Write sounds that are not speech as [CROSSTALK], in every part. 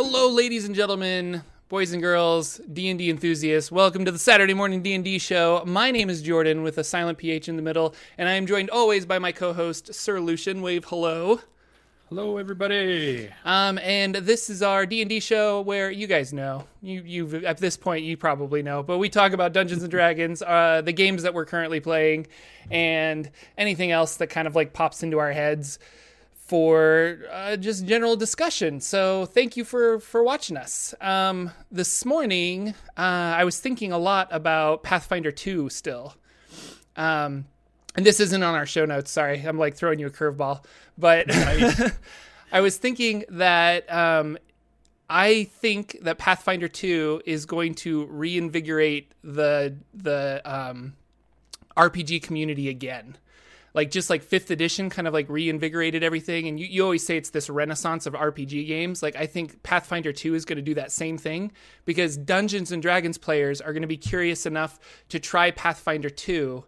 Hello, ladies and gentlemen, boys and girls, D&D enthusiasts. Welcome to the Saturday Morning D&D show. My name is Jordan with a silent PH in the middle, and I am joined always by my co-host Sir Lucien. Wave hello. Hello, everybody. Um, and this is our D and D show where you guys know you you at this point you probably know, but we talk about Dungeons and Dragons, uh, the games that we're currently playing, and anything else that kind of like pops into our heads for uh, just general discussion. So thank you for for watching us. Um, this morning, uh, I was thinking a lot about Pathfinder Two still. Um, and this isn't on our show notes. Sorry, I'm like throwing you a curveball, but [LAUGHS] I was thinking that um, I think that Pathfinder Two is going to reinvigorate the the um, RPG community again. Like just like fifth edition kind of like reinvigorated everything. And you, you always say it's this renaissance of RPG games. Like I think Pathfinder 2 is going to do that same thing because Dungeons and Dragons players are going to be curious enough to try Pathfinder 2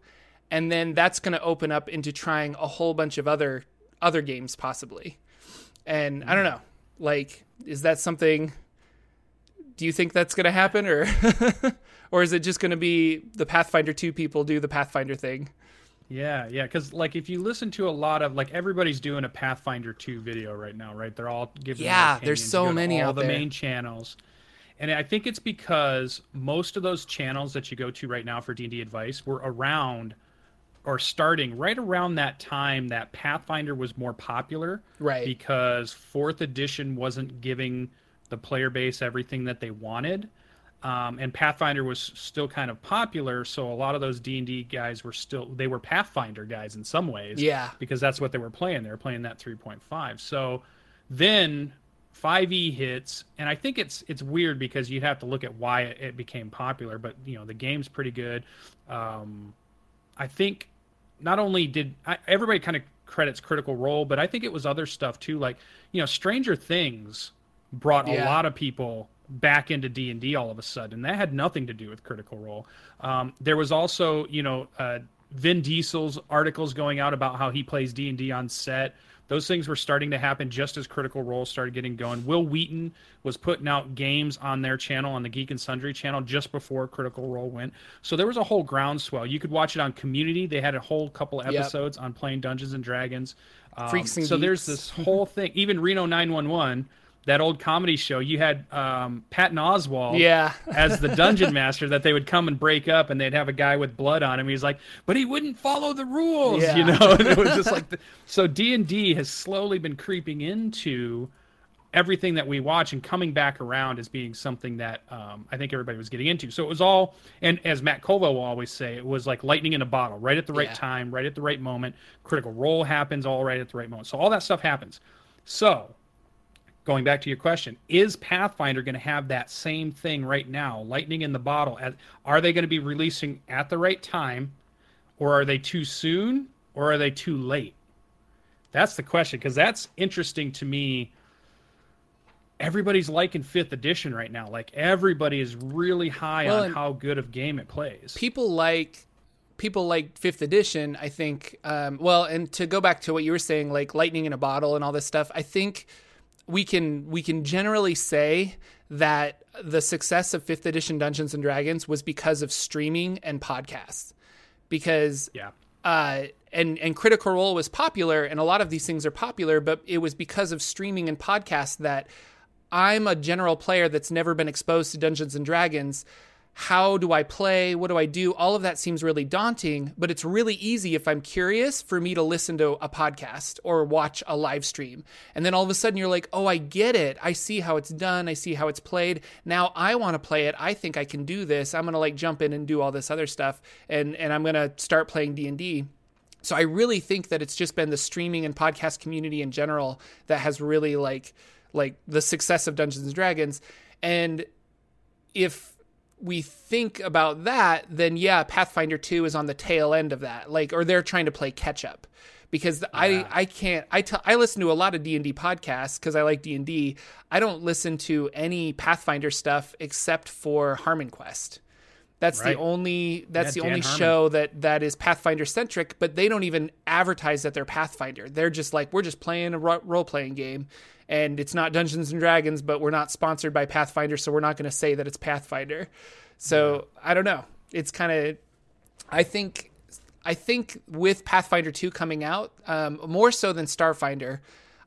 and then that's going to open up into trying a whole bunch of other other games possibly. And I don't know, like is that something do you think that's going to happen or [LAUGHS] or is it just going to be the Pathfinder 2 people do the Pathfinder thing? Yeah, yeah, because like if you listen to a lot of like everybody's doing a Pathfinder 2 video right now, right? They're all giving yeah. There's so many all the there. main channels, and I think it's because most of those channels that you go to right now for D and D advice were around or starting right around that time that Pathfinder was more popular, Right. Because fourth edition wasn't giving the player base everything that they wanted. Um, and Pathfinder was still kind of popular, so a lot of those D and D guys were still they were Pathfinder guys in some ways, Yeah. because that's what they were playing. They were playing that 3.5. So then 5e hits, and I think it's it's weird because you'd have to look at why it, it became popular. But you know the game's pretty good. Um, I think not only did I, everybody kind of credits Critical Role, but I think it was other stuff too. Like you know, Stranger Things brought a lot of people back into D and D all of a sudden. That had nothing to do with Critical Role. Um, there was also you know uh, Vin Diesel's articles going out about how he plays D and D on set. Those things were starting to happen just as Critical Role started getting going. Wil Wheaton was putting out games on their channel, on the Geek and Sundry channel, just before Critical Role went. So there was a whole groundswell. You could watch it on Community. They had a whole couple episodes on playing Dungeons and Dragons. Um, Freaks and so there's this whole thing. Even Reno 911, that old comedy show, you had um, Patton Oswalt Yeah. [LAUGHS] as the dungeon master that they would come and break up and they'd have a guy with blood on him he's like but he wouldn't follow the rules Yeah. you know [LAUGHS] and it was just [LAUGHS] like the, so d&d has slowly been creeping into everything that we watch and coming back around as being something that um, i think everybody was getting into so it was all and as matt colville will always say it was like lightning in a bottle right at the right Yeah. time right at the right moment critical role happens all right at the right moment so all that stuff happens so going back to your question, is Pathfinder going to have that same thing right now, lightning in the bottle? Are they going to be releasing at the right time, or are they too soon, or are they too late? That's the question because that's interesting to me. Everybody's liking fifth edition right now. Like everybody is really high Well, on how good of game it plays. people like people like fifth edition i think um, well and to go back to what you were saying like lightning in a bottle and all this stuff i think we can we can generally say that the success of fifth edition dungeons and dragons was because of streaming and podcasts because yeah, uh, and and Critical Role was popular, and a lot of these things are popular, but it was because of streaming and podcasts that I'm a general player that's never been exposed to Dungeons and Dragons. How do I play? What do I do? All of that seems really daunting, but it's really easy if I'm curious for me to listen to a podcast or watch a live stream. And then all of a sudden you're like, oh, I get it. I see how it's done. I see how it's played. Now I want to play it. I think I can do this. I'm going to like jump in and do all this other stuff. And, and I'm going to start playing D&D. So I really think that it's just been the streaming and podcast community in general that has really like like the success of Dungeons and Dragons. And if we think about that, then yeah, Pathfinder 2 is on the tail end of that. Like or they're trying to play catch up. Because I I can't I tell I listen to a lot of D&D podcasts cuz I like D&D. I don't listen to any Pathfinder stuff except for Harmon Quest. That's Right. the only that's Yeah, the Dan only Harmon. show that that is Pathfinder centric, but they don't even advertise that they're Pathfinder. They're just like we're just playing a ro- role playing game, and it's not Dungeons and Dragons, but we're not sponsored by Pathfinder, so we're not going to say that it's Pathfinder. So I don't know. It's kind of, I think, I think with Pathfinder two coming out, um, more so than Starfinder.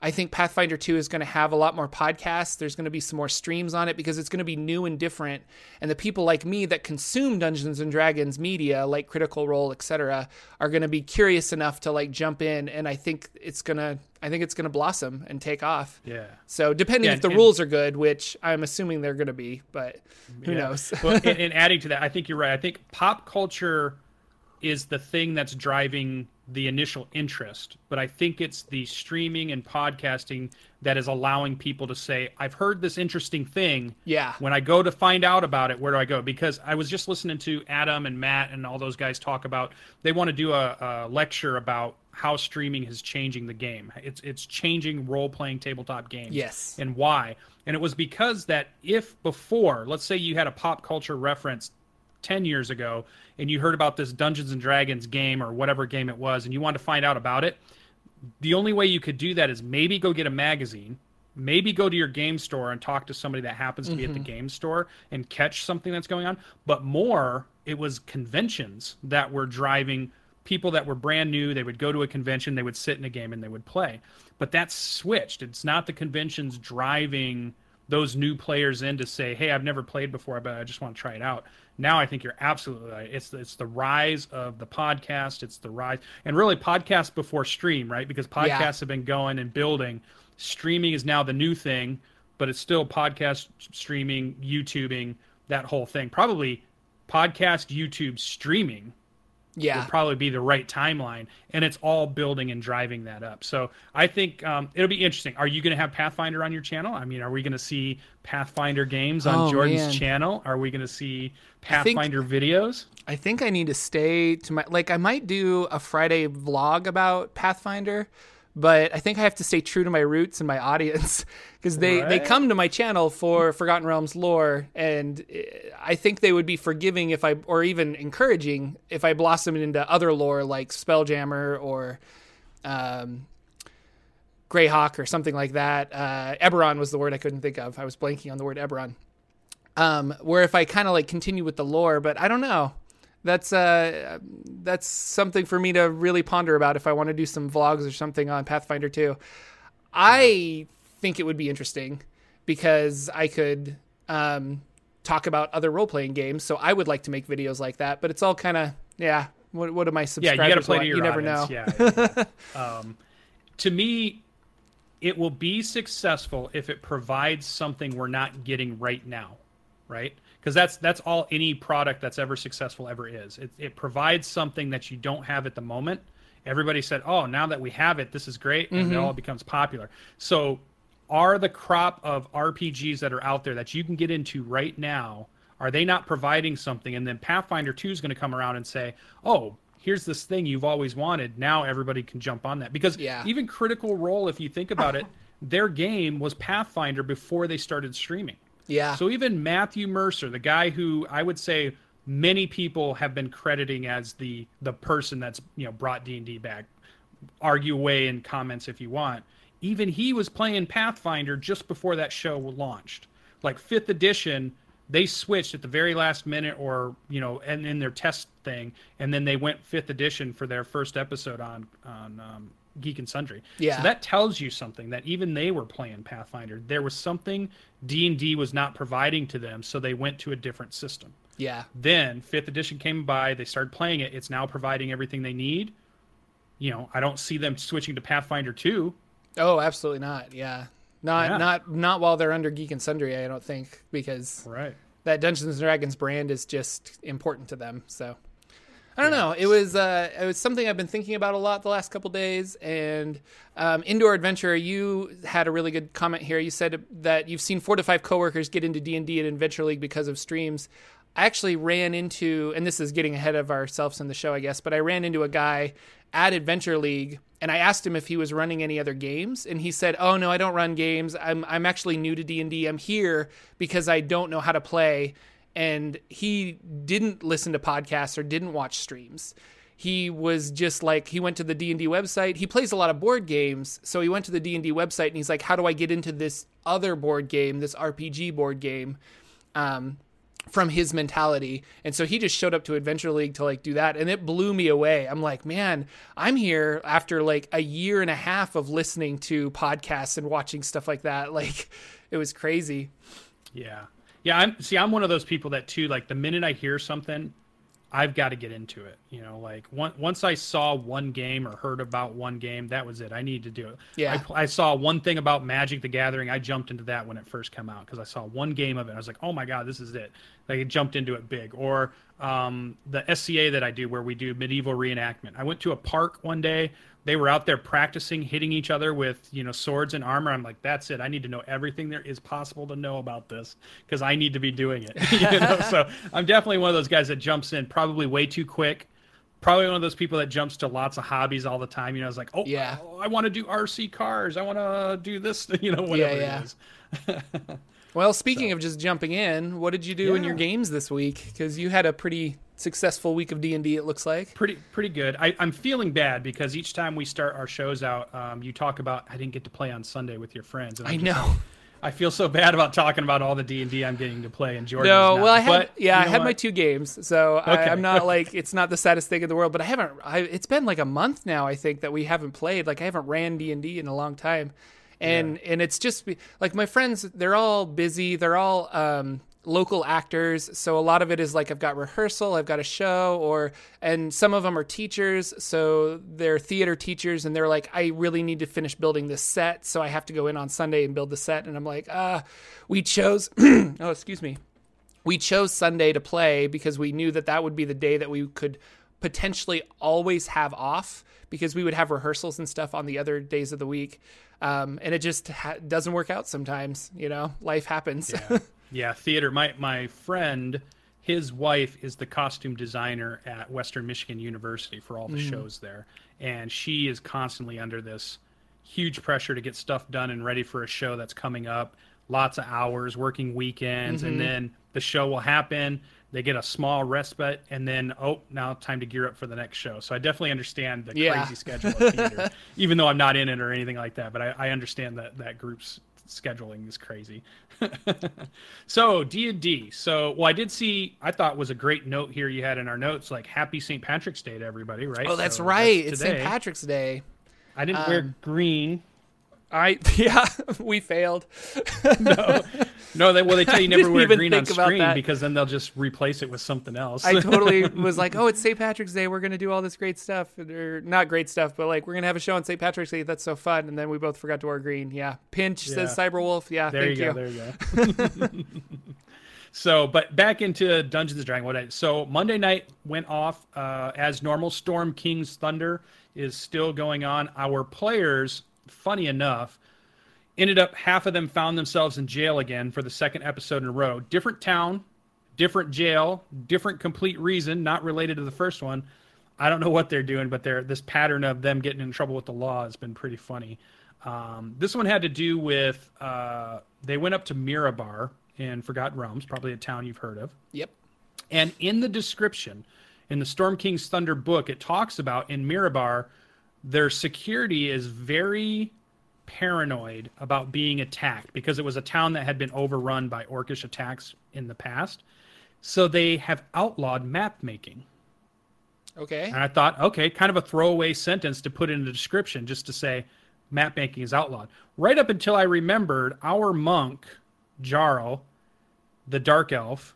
I think Pathfinder 2 is going to have a lot more podcasts. There's going to be some more streams on it because it's going to be new and different. And the people like me that consume Dungeons and Dragons media, like Critical Role, etc., are going to be curious enough to like jump in. And I think it's going to, I think it's going to blossom and take off. Yeah. So depending Yeah, if the and- rules are good, which I'm assuming they're going to be, but who Yeah. knows? well, [LAUGHS] and, and adding to that, I think you're right. I think pop culture is the thing that's driving the initial interest, but I think it's the streaming and podcasting that is allowing people to say, "I've heard this interesting thing." yeah. When I go to find out about it, where do I go? Because I was just listening to Adam and Matt and all those guys talk about they want to do a, a lecture about how streaming is changing the game. It's it's changing role playing tabletop games Yes. and why. And it was because that if before, let's say you had a pop culture reference 10 years ago and you heard about this Dungeons and Dragons game or whatever game it was and you wanted to find out about it, the only way you could do that is maybe go get a magazine, maybe go to your game store and talk to somebody that happens to be at the mm-hmm. game store and catch something that's going on. But more, it was conventions that were driving people that were brand new. They would go to a convention, they would sit in a game, and they would play. But that's switched. It's not the conventions driving those new players in to say, "Hey, I've never played before, but I just want to try it out." Now I think you're absolutely right. It's the, it's the rise of the podcast. It's the rise, and really podcast before stream, right? Because podcasts Yeah. have been going and building. Streaming is now the new thing, but it's still podcast streaming, YouTubing, that whole thing. Probably podcast, YouTube, streaming Yeah. would probably be the right timeline, and it's all building and driving that up. So I think um, it'll be interesting. Are you going to have Pathfinder on your channel? I mean, are we going to see Pathfinder games on Oh, Jordan's man. channel? Are we going to see I think- Pathfinder videos? I think I need to stay to my like I might do a Friday vlog about Pathfinder, but I think I have to stay true to my roots and my audience [LAUGHS] because they they come to my channel for Forgotten Realms lore, and eh, I think they would be forgiving if I or even encouraging if I blossomed into other lore like Spelljammer or. Um, Greyhawk or something like that. Uh, Eberron was the word I couldn't think of. I was blanking on the word Eberron. Um, where if I kind of like continue with the lore, but I don't know. That's uh, that's something for me to really ponder about if I want to do some vlogs or something on Pathfinder 2. I think it would be interesting because I could um, talk about other role playing games. So I would like to make videos like that, but it's all kind of yeah. What what am I Yeah, subscribers? you got to play to your You never audience. know. Yeah. yeah, yeah. [LAUGHS] um, to me, it will be successful if it provides something we're not getting right now, right? Because that's that's all any product that's ever successful ever is. It, it provides something that you don't have at the moment. Everybody said, "Oh, now that we have it, this is great," and it mm-hmm. all becomes popular. So, are the crop of RPGs that are out there that you can get into right now? Are they not providing something? And then Pathfinder 2 is going to come around and say, "Oh, here's this thing you've always wanted. Now everybody can jump on that." Because Yeah. even Critical Role, if you think about it, their game was Pathfinder before they started streaming. Yeah. So even Matthew Mercer, the guy who I would say many people have been crediting as the the person that's you know brought D and D back, argue away in comments if you want. Even he was playing Pathfinder just before that show launched. Like fifth edition, they switched at the very last minute, or you know, and in their test thing, and then they went fifth edition for their first episode on on um, Geek and Sundry. Yeah. So that tells you something that even they were playing Pathfinder. There was something D and D was not providing to them, so they went to a different system. yeah. Then fifth edition came by, they started playing it. It's now providing everything they need. You know, I don't see them switching to Pathfinder two. Oh, absolutely not. Yeah. Not Yeah. not not while they're under Geek and Sundry, I don't think, because Right. that Dungeons and Dragons brand is just important to them. So I don't know. It was uh, it was something I've been thinking about a lot the last couple days. And um, indoor adventure, you had a really good comment here. You said that you've seen four to five coworkers get into D and D and Adventure League because of streams. I actually ran into, and this is getting ahead of ourselves in the show, I guess, but I ran into a guy at Adventure League and I asked him if he was running any other games and he said, "Oh no, I don't run games. I'm I'm actually new to D&D. I'm here because I don't know how to play." And he didn't listen to podcasts or didn't watch streams. he was just like he went to the D&D website. He plays a lot of board games, so he went to the D&D website and he's like how do I get into this other board game, this RPG board game? Um, from his mentality. And so he just showed up to Adventure League to like do that and it blew me away. I'm like, man, I'm here after like a year and a half of listening to podcasts and watching stuff like that. [LAUGHS] Like it was crazy. Yeah. Yeah, I'm see I'm one of those people that too like the minute I hear something I've got to get into it. You know, like one, once I saw one game or heard about one game, that was it. I need to do it. Yeah. I, I saw one thing about Magic the Gathering. I jumped into that when it first came out because I saw one game of it. I was like, oh my God, this is it. Like, I jumped into it big. Or um, the SCA that I do where we do medieval reenactment. I went to a park one day they were out there practicing hitting each other with you know swords and armor. I'm like that's it. I need to know everything there is possible to know about this because i need to be doing it. [LAUGHS] You know so i'm definitely one of those guys that jumps in probably way too quick. Probably one of those people that jumps to lots of hobbies all the time. You know it's like oh yeah. oh, i want to do rc cars. I want to do this [LAUGHS] you know whatever yeah, yeah. it is. [LAUGHS] Well speaking so. of just jumping in what did you do yeah. in your games this week? Because you had a pretty successful week of D&D it looks like. Pretty pretty good. I, am feeling bad because each time we start our shows out, um, you talk about I didn't get to play on Sunday with your friends. And I know. I feel so bad about talking about all the D and D I'm getting to play and Jordan. No, well, I had but, yeah, you know I had what? my two games, so okay. I, am not [LAUGHS] like it's not the saddest thing in the world. But I haven't. I, it's been like a month now. I think that we haven't played. Like I haven't ran D and D in a long time, and yeah. and it's just like my friends. They're all busy. They're all um, local actors. So a lot of it is like i've got rehearsal i've got a show or and some of them are teachers. So they're theater teachers and they're like i really need to finish building this set so i have to go in on sunday and build the set. And i'm like ah uh, we chose [CLEARS THROAT] oh excuse me. We chose sunday to play because we knew that that would be the day that we could potentially always have off because we would have rehearsals and stuff on the other days of the week. Um, and it just ha- doesn't work out sometimes you know? Life happens. Yeah. Yeah, theater. My my friend, his wife is the costume designer at Western Michigan University for all the mm. shows there, and she is constantly under this huge pressure to get stuff done and ready for a show that's coming up. Lots of hours, working weekends, mm-hmm. and then the show will happen. They get a small respite, and then oh, now time to gear up for the next show. So I definitely understand the yeah. crazy schedule of theater, [LAUGHS] even though I'm not in it or anything like that. But I, I understand that that group's scheduling is crazy. [LAUGHS] so D and D. So well, I did see. I thought was a great note here you had in our notes, like Happy St. Patrick's Day to everybody, right? Oh, that's so right. That's it's St. Patrick's Day. I didn't um, wear green. I [LAUGHS] yeah, we failed. [LAUGHS] no, no. They, well, they tell you [LAUGHS] never wear green on screen because then they'll just replace it with something else. I totally [LAUGHS] was like, oh, it's St. Patrick's Day. We're gonna do all this great stuff, or not great stuff, but like we're gonna have a show on St. Patrick's Day. That's so fun. And then we both forgot to wear green. Yeah, pinch yeah. says Cyberwolf. Yeah, there thank you, you. go. There you go. [LAUGHS] so, but back into Dungeons and Dragons. What I, so Monday night went off uh, as normal. Storm King's Thunder is still going on. Our players funny enough, ended up half of them found themselves in jail again for the second episode in a row. Different town, different jail, different complete reason, not related to the first one. I don't know what they're doing, but they're this pattern of them getting in trouble with the law has been pretty funny. Um, this one had to do with uh, they went up to Mirabar in Forgotten Realms, probably a town you've heard of. Yep. And in the description, in the Storm King's Thunder book, it talks about in Mirabar their security is very paranoid about being attacked because it was a town that had been overrun by orcish attacks in the past. So they have outlawed map making. Okay. And I thought, okay, kind of a throwaway sentence to put in the description just to say map making is outlawed. Right up until I remembered our monk, Jarl, the dark elf,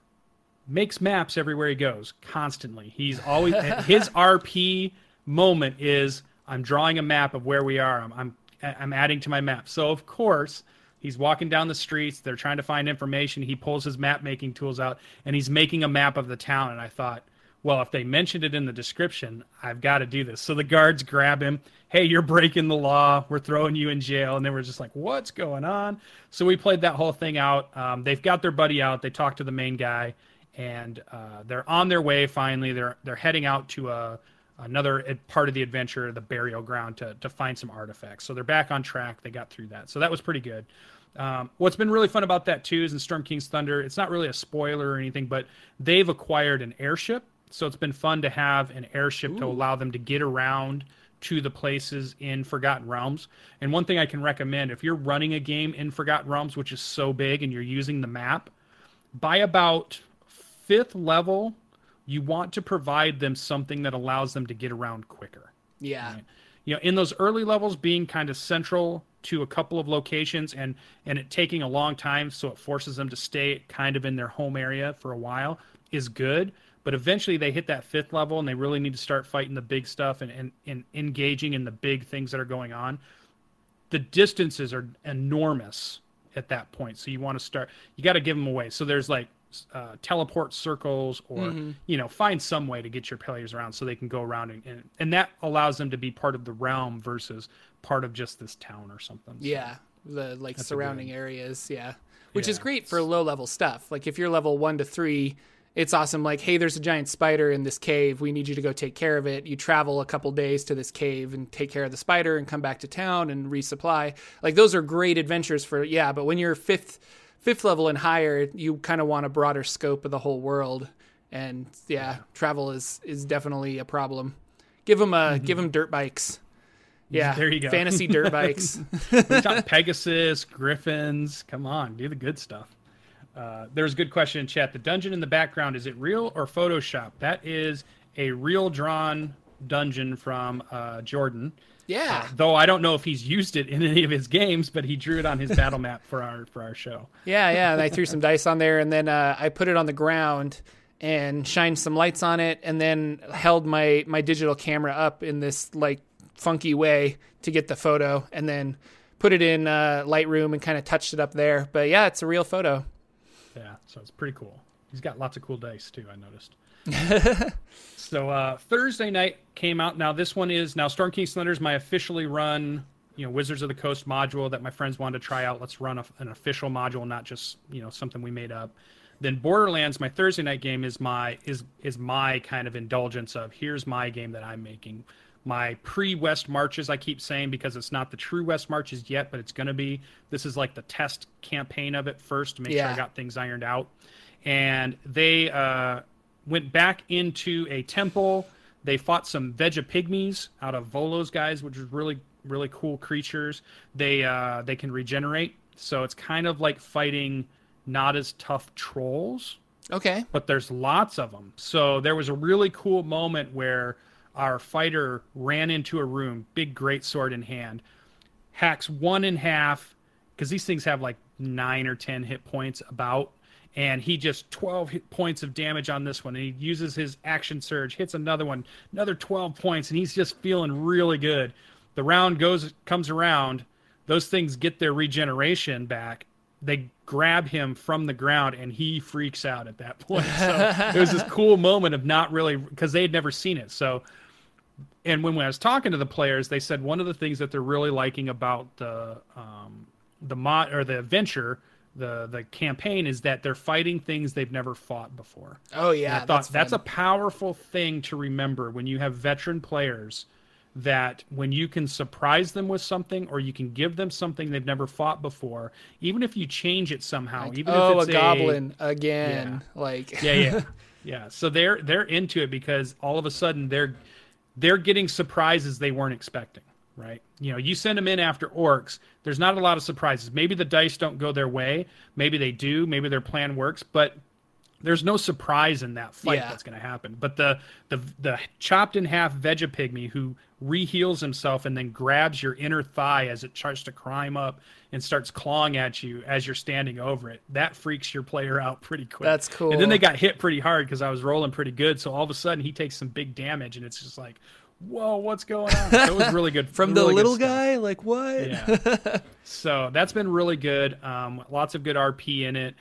makes maps everywhere he goes constantly. He's always [LAUGHS] his RP moment is I'm drawing a map of where we are. I'm, I'm I'm adding to my map. So of course, he's walking down the streets. They're trying to find information. He pulls his map making tools out and he's making a map of the town. And I thought, well, if they mentioned it in the description, I've got to do this. So the guards grab him. Hey, you're breaking the law. We're throwing you in jail. And they were just like, what's going on? So we played that whole thing out. Um, they've got their buddy out. They talk to the main guy, and uh, they're on their way. Finally, they're they're heading out to a another part of the adventure, the burial ground, to to find some artifacts. So they're back on track. They got through that, so that was pretty good. Um, what's been really fun about that too is in Storm King's Thunder. It's not really a spoiler or anything, but they've acquired an airship So it's been fun to have an airship Ooh. to allow them to get around to the places in Forgotten Realms. And one thing I can recommend if you're running a game in Forgotten Realms, which is so big, and you're using the map, by about fifth level, you want to provide them something that allows them to get around quicker. Yeah. Right? You know, in those early levels, being kind of central to a couple of locations and and it taking a long time, so it forces them to stay kind of in their home area for a while is good. But eventually they hit that fifth level and they really need to start fighting the big stuff and, and, and engaging in the big things that are going on. The distances are enormous at that point. So you want to start, you got to give them away. So there's like uh, teleport circles or, mm-hmm. you know, find some way to get your players around so they can go around and, and, and, that allows them to be part of the realm versus part of just this town or something. So yeah. The like surrounding areas. Yeah. Which yeah. is great for low level stuff. Like if you're level one to three, it's awesome like hey there's a giant spider in this cave we need you to go take care of it you travel a couple days to this cave and take care of the spider and come back to town and resupply like those are great adventures for yeah but when you're fifth fifth level and higher you kind of want a broader scope of the whole world and yeah, travel is is definitely a problem give them a mm-hmm. give them dirt bikes yeah, there you go. Fantasy dirt [LAUGHS] bikes. Pegasus, Griffins. Come on, do the good stuff. Uh, there's a good question in chat. The dungeon in the background is it real or Photoshop? That is a real drawn dungeon from uh, Jordan. Yeah. Uh, though I don't know if he's used it in any of his games, but he drew it on his battle map for our for our show. Yeah, yeah. And I threw some dice on there, and then uh, I put it on the ground and shined some lights on it, and then held my my digital camera up in this like funky way to get the photo, and then put it in uh, Lightroom and kind of touched it up there. But yeah, it's a real photo. Yeah, so it's pretty cool. He's got lots of cool dice too. I noticed. [LAUGHS] so uh, Thursday night came out. Now this one is now Storm King's Thunder is my officially run, you know, Wizards of the Coast module that my friends wanted to try out. Let's run a, an official module, not just you know something we made up. Then Borderlands, my Thursday night game, is my is is my kind of indulgence of here's my game that I'm making my pre-West marches. I keep saying because it's not the true West marches yet, but it's going to be. This is like the test campaign of it first to make yeah. sure I got things ironed out. And they uh, went back into a temple. They fought some Vegepygmies out of Volo's Guide, which is really really cool creatures. They uh, they can regenerate, so it's kind of like fighting not as tough trolls. Okay. But there's lots of them. So there was a really cool moment where our fighter ran into a room, big great sword in hand, hacks one in half because these things have like nine or ten hit points about, and he just 12 hit points of damage on this one, and he uses his action surge, hits another one, another 12 points, and he's just feeling really good. The round goes comes around, those things get their regeneration back. They grab him from the ground and he freaks out at that point. [LAUGHS] So it was this cool moment of not really because they had never seen it. So and when, when I was talking to the players, they said one of the things that they're really liking about the um, the mod or the adventure, the the campaign, is that they're fighting things they've never fought before. Oh yeah, I thought that's, that's a powerful thing to remember when you have veteran players. That when you can surprise them with something, or you can give them something they've never fought before, even if you change it somehow, like, even oh, if it's a goblin again, yeah. like yeah, yeah, [LAUGHS] yeah. So they're they're into it because all of a sudden they're they're getting surprises they weren't expecting, right? You know, you send them in after orcs, there's not a lot of surprises. Maybe the dice don't go their way, maybe they do, maybe their plan works, but there's no surprise in that fight yeah. that's going to happen. But the the the chopped in half Vegepygmy who reheals himself and then grabs your inner thigh as it starts to climb up and starts clawing at you as you're standing over it. That freaks your player out pretty quick. That's cool. And then they got hit pretty hard because I was rolling pretty good. So all of a sudden he takes some big damage and it's just like, whoa, what's going on? So it was really good. [LAUGHS] From really the little guy? Like what? Yeah. [LAUGHS] so that's been really good. Um, lots of good RP in it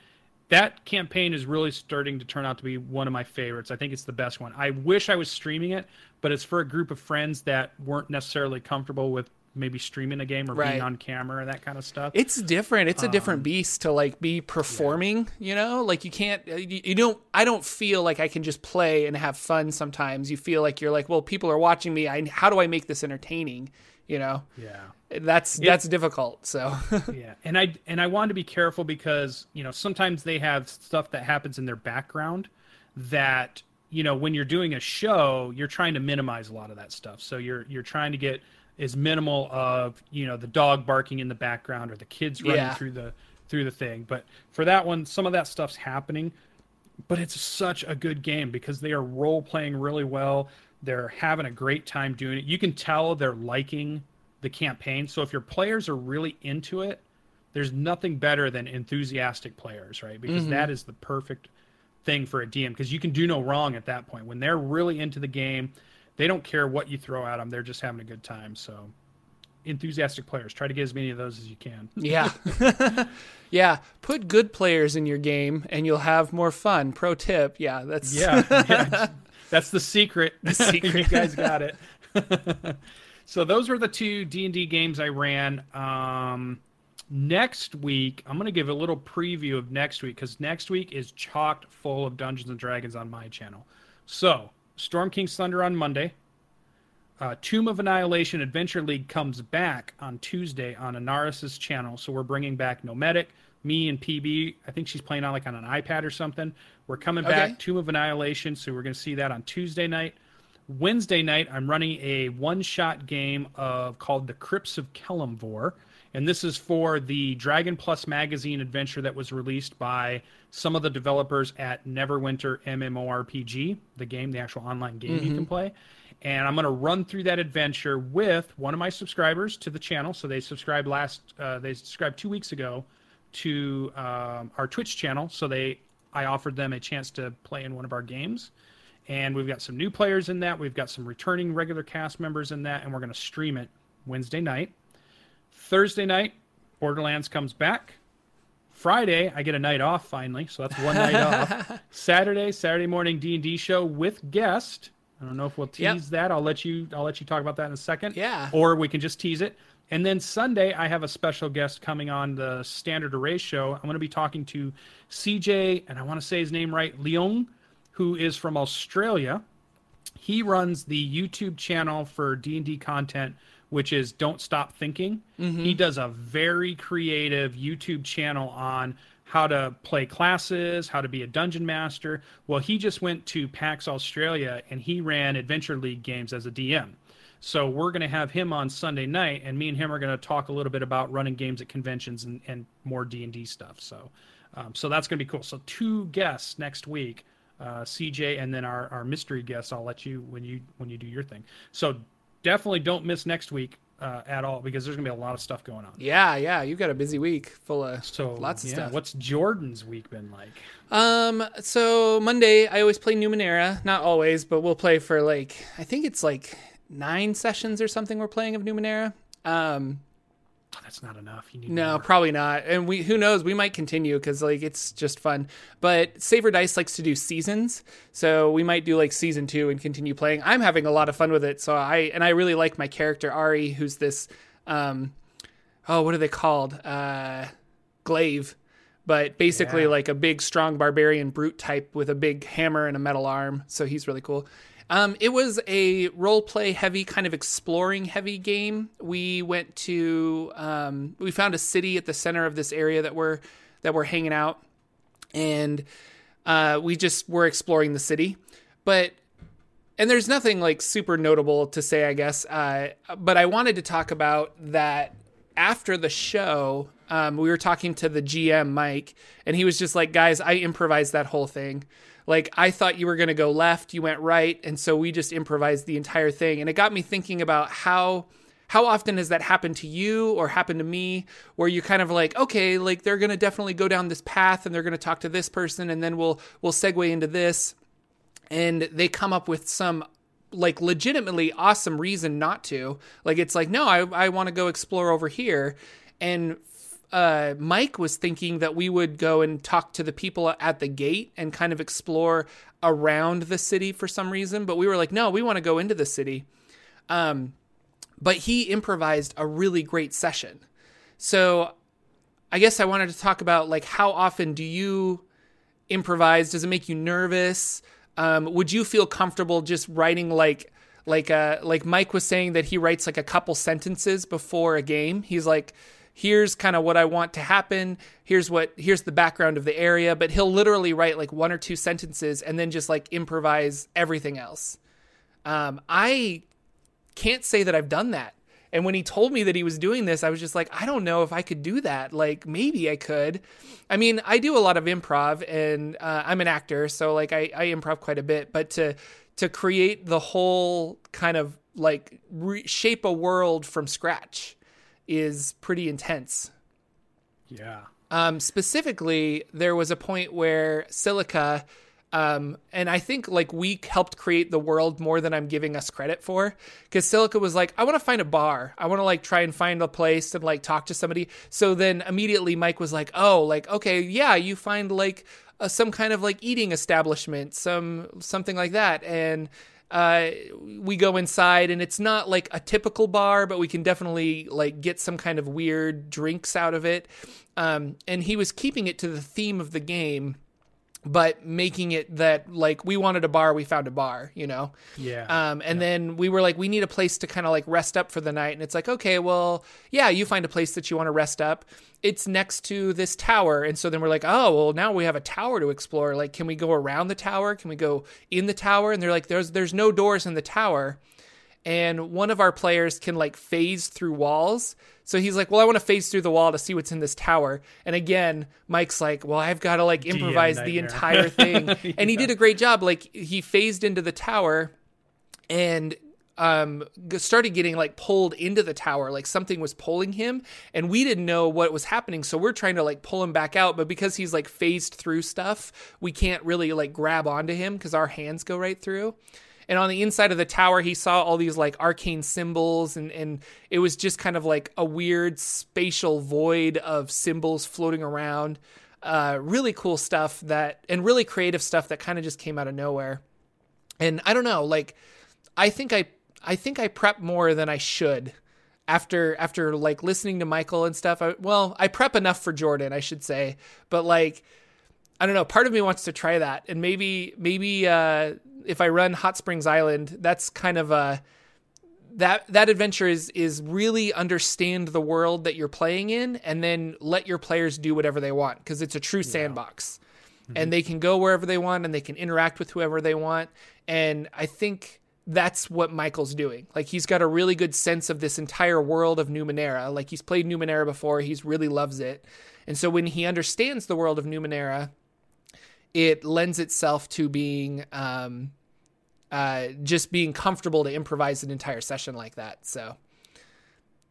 that campaign is really starting to turn out to be one of my favorites. I think it's the best one. I wish I was streaming it, but it's for a group of friends that weren't necessarily comfortable with maybe streaming a game or right. being on camera and that kind of stuff. It's different. It's a different um, beast to like be performing, yeah. you know? Like you can't you, you, don't I don't feel like I can just play and have fun sometimes. You feel like you're like, well, people are watching me. I how do I make this entertaining, you know? Yeah that's it, that's difficult so [LAUGHS] yeah and i and i want to be careful because you know sometimes they have stuff that happens in their background that you know, when you're doing a show, you're trying to minimize a lot of that stuff. So you're you're trying to get as minimal of you know the dog barking in the background or the kids running Yeah. through the through the thing. But for that one, some of that stuff's happening. But it's such a good game because they are role playing really well. They're having a great time doing it. You can tell they're liking the campaign. So if your players are really into it, there's nothing better than enthusiastic players, right? Because mm-hmm. that is the perfect thing for a DM because you can do no wrong at that point. When they're really into the game, they don't care what you throw at them. They're just having a good time. So enthusiastic players, try to get as many of those as you can. [LAUGHS] Yeah. [LAUGHS] yeah. Put good players in your game and you'll have more fun. Pro tip. Yeah, that's Yeah, [LAUGHS] yeah. that's the secret. The secret. you guys got it. so those were the two D and D games I ran. Um, next week, I'm going to give a little preview of next week because next week is chocked full of Dungeons and Dragons on my channel. So Storm King's Thunder on Monday. Uh, Tomb of Annihilation Adventure League comes back on Tuesday on Anaris' channel. So we're bringing back Nomadic, me and PB. I think she's playing on like on an iPad or something. We're coming Okay. back Tomb of Annihilation. So we're going to see that on Tuesday night. Wednesday night, I'm running a one-shot game of called The Crypts of Kelemvor, and this is for the Dragon Plus magazine adventure that was released by some of the developers at Neverwinter MMORPG, the game, the actual online game you can play. And I'm going to run through that adventure with one of my subscribers to the channel. So they subscribed last, uh, they subscribed two weeks ago to um, our Twitch channel. So they, I offered them a chance to play in one of our games and we've got some new players in that. We've got some returning regular cast members in that, and we're going to stream it Wednesday night. Thursday night, Borderlands comes back. Friday, I get a night off finally, so that's one night off. [LAUGHS] Saturday, Saturday morning D and D show with guest. I don't know if we'll tease Yep. that. I'll let you. I'll let you talk about that in a second. Yeah. Or we can just tease it. And then Sunday, I have a special guest coming on the Standard Array show. I'm going to be talking to CJ, and I want to say his name right, Leon, who is from Australia. He runs the YouTube channel for D&D content, which is Don't Stop Thinking. He does a very creative YouTube channel on how to play classes, how to be a dungeon master. Well, he just went to PAX Australia and he ran Adventure League games as a DM. So we're going to have him on Sunday night, and me and him are going to talk a little bit about running games at conventions and, and more D and D stuff. So, um, so that's going to be cool. So two guests next week, uh, CJ, and then our, our mystery guest. I'll let you when you when you do your thing. So definitely don't miss next week uh, at all because there's going to be a lot of stuff going on. Yeah, yeah. You've got a busy week full of So lots of yeah, stuff. What's Jordan's week been like? Um, so Monday I always play Numenera. Not always, but we'll play for like I think it's like nine sessions or something we're playing of Numenera. Um, that's not enough. You need no, more. probably not. And we who knows, we might continue because like it's just fun. But Saver Dice likes to do seasons, so we might do like season two and continue playing. I'm having a lot of fun with it. So I and I really like my character Ari, who's this um oh what are they called? Uh glaive. But basically Yeah. like a big strong barbarian brute type with a big hammer and a metal arm. So he's really cool. Um, it was a role play heavy, kind of exploring heavy game. We went to, um, we found a city at the center of this area that we're that we're hanging out, and uh, we just were exploring the city. But and there's nothing like super notable to say, I guess. Uh, but I wanted to talk about that after the show. Um, we were talking to the GM Mike, and he was just like, "Guys, I improvised that whole thing. Like, I thought you were going to go left, you went right, and so we just improvised the entire thing." And it got me thinking about how how often has that happened to you or happened to me where you kind of like okay like they're going to definitely go down this path and they're going to talk to this person and then we'll we'll segue into this. And they come up with some like legitimately awesome reason not to. Like it's like no i, I want to go explore over here. And uh, mike was thinking that we would go and talk to the people at the gate and kind of explore around the city for some reason but we were like no we want to go into the city. Um, but he improvised a really great session. So i guess i wanted to talk about like how often do you improvise? Does it make you nervous? Um, would you feel comfortable just writing like like uh like mike was saying that he writes like a couple sentences before a game? He's like here's kind of what I want to happen. Here's what here's the background of the area, but he'll literally write like one or two sentences and then just like improvise everything else. Um, I can't say that I've done that. And when he told me that he was doing this, I was just like, I don't know if I could do that. Like, maybe I could. I mean, I do a lot of improv, and uh, I'm an actor, so like I, I improv quite a bit. But to to create the whole kind of like re- shape a world from scratch is pretty intense. Yeah. Um, specifically, there was a point where Silica, um, and I think like we helped create the world more than I'm giving us credit for, because Silica was like, I want to find a bar. I want to like try and find a place and like talk to somebody. So then immediately Mike was like, Oh, like okay, yeah, you find like uh, some kind of like eating establishment, some something like that, and uh, we go inside and it's not like a typical bar, but we can definitely like get some kind of weird drinks out of it. Um, and he was keeping it to the theme of the game, but making it that like we wanted a bar, we found a bar, you know? Yeah. Um, and then we were like, we need a place to kind of like rest up for the night. And it's like, okay, well, yeah, you find a place that you want to rest up. It's next to this tower. And so then we're like, oh, well, now we have a tower to explore. Like, can we go around the tower? Can we go in the tower? And they're like, there's there's no doors in the tower. And one of our players can like phase through walls. So he's like, well, I want to phase through the wall to see what's in this tower. And again, Mike's like, well, I've got to like improvise the entire [LAUGHS] thing. And he did a great job. Like he phased into the tower and um started getting like pulled into the tower like something was pulling him and we didn't know what was happening so we're trying to like pull him back out but because he's like phased through stuff we can't really like grab onto him because our hands go right through and on the inside of the tower he saw all these like arcane symbols and and it was just kind of like a weird spatial void of symbols floating around uh really cool stuff that and really creative stuff that kind of just came out of nowhere and i don't know like I think I I think I prep more than I should after after like listening to Michael and stuff. I, well, I prep enough for Jordan, I should say, but like I don't know. Part of me wants to try that, and maybe maybe uh, if I run Hot Springs Island, that's kind of a that that adventure is is really understand the world that you're playing in, and then let your players do whatever they want because it's a true sandbox, and they can go wherever they want and they can interact with whoever they want. And I think that's what Michael's doing. Like he's got a really good sense of this entire world of Numenera. Like he's played Numenera before, he's really loves it. And so when he understands the world of Numenera, it lends itself to being um uh just being comfortable to improvise an entire session like that. So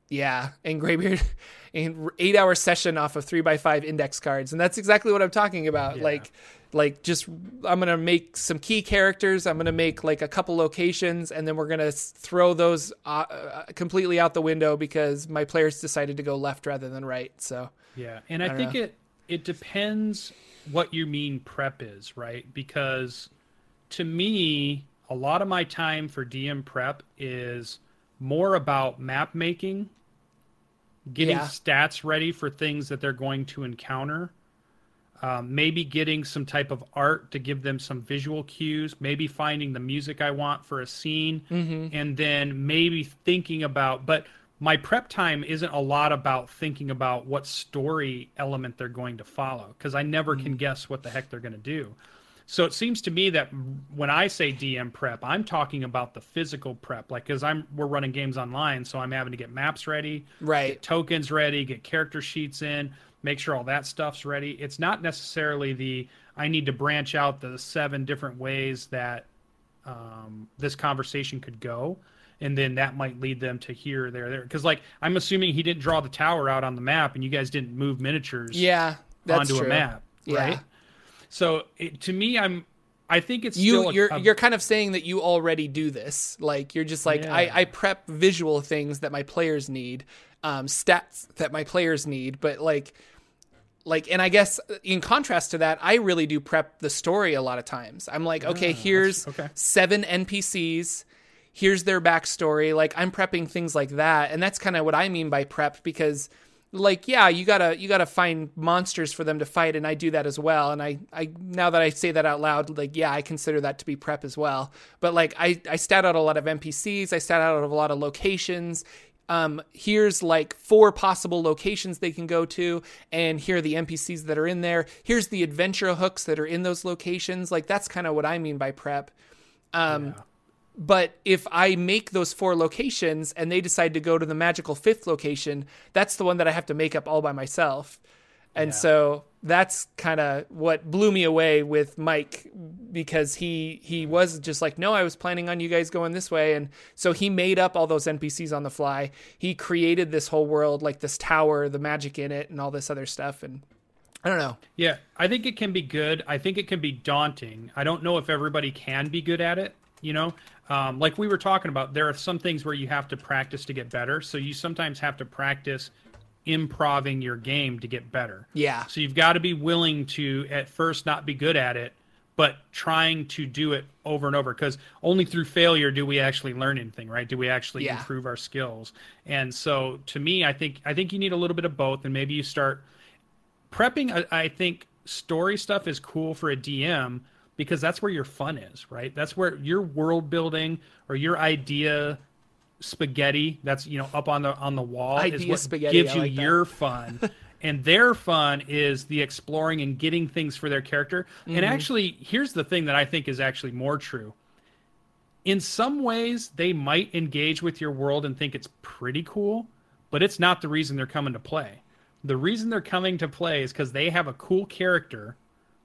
yeah, and Graybeard, [LAUGHS] an eight hour session off of three by five index cards, and that's exactly what I'm talking about. Yeah. Like, like just I'm gonna make some key characters. I'm gonna make like a couple locations, and then we're gonna throw those uh, uh, completely out the window because my players decided to go left rather than right. So Yeah, and I, don't think know. it it depends what you mean prep is, right? Because to me, a lot of my time for DM prep is more about map making, getting Yeah. stats ready for things that they're going to encounter. Um, maybe getting some type of art to give them some visual cues, maybe finding the music I want for a scene, and then maybe thinking about. But my prep time isn't a lot about thinking about what story element they're going to follow because I never can guess what the heck they're going to do. So it seems to me that when I say DM prep, I'm talking about the physical prep, like because I'm we're running games online, so I'm having to get maps ready, Right. get tokens ready, get character sheets in, make sure all that stuff's ready. It's not necessarily the I need to branch out the seven different ways that um, this conversation could go, and then that might lead them to here, there, there. Because like I'm assuming he didn't draw the tower out on the map, and you guys didn't move miniatures yeah, that's onto true. a map, Yeah. right? So it, to me, I'm. I think it's you a- you're a- you're kind of saying that you already do this like you're just like I, Yeah. I prep visual things that my players need um stats that my players need but like like and i guess in contrast to that i really do prep the story a lot of times i'm like okay here's okay. seven npcs here's their backstory like i'm prepping things like that and that's kind of what i mean by prep because like yeah you gotta you gotta find monsters for them to fight and i do that as well and i i now that i say that out loud like yeah i consider that to be prep as well but like i i stat out a lot of npcs i stat out a lot of locations um, here's like four possible locations they can go to, and here are the NPCs that are in there. Here's the adventure hooks that are in those locations. Like that's kind of what I mean by prep. Um, yeah. But if I make those four locations and they decide to go to the magical fifth location, that's the one that I have to make up all by myself. And yeah. so that's kind of what blew me away with Mike because he he mm-hmm. was just like no I was planning on you guys going this way and so he made up all those NPCs on the fly. He created this whole world like this tower, the magic in it and all this other stuff and I don't know. Yeah, I think it can be good. I think it can be daunting. I don't know if everybody can be good at it, you know. Um, like we were talking about, there are some things where you have to practice to get better. So you sometimes have to practice improving your game to get better. Yeah. So you've got to be willing to at first not be good at it, but trying to do it over and over because only through failure do we actually learn anything, right? Do we actually yeah. improve our skills? And so to me, I think I think you need a little bit of both and maybe you start prepping I, I think story stuff is cool for a DM because that's where your fun is, right? That's where your world building or your idea spaghetti that's you know up on the on the wall Idea is what spaghetti, gives you like your fun. [LAUGHS] And their fun is the exploring and getting things for their character. Mm-hmm. and actually here's the thing that i think is actually more true. In some ways they might engage with your world and think it's pretty cool but it's not the reason they're coming to play. The reason they're coming to play is because they have a cool character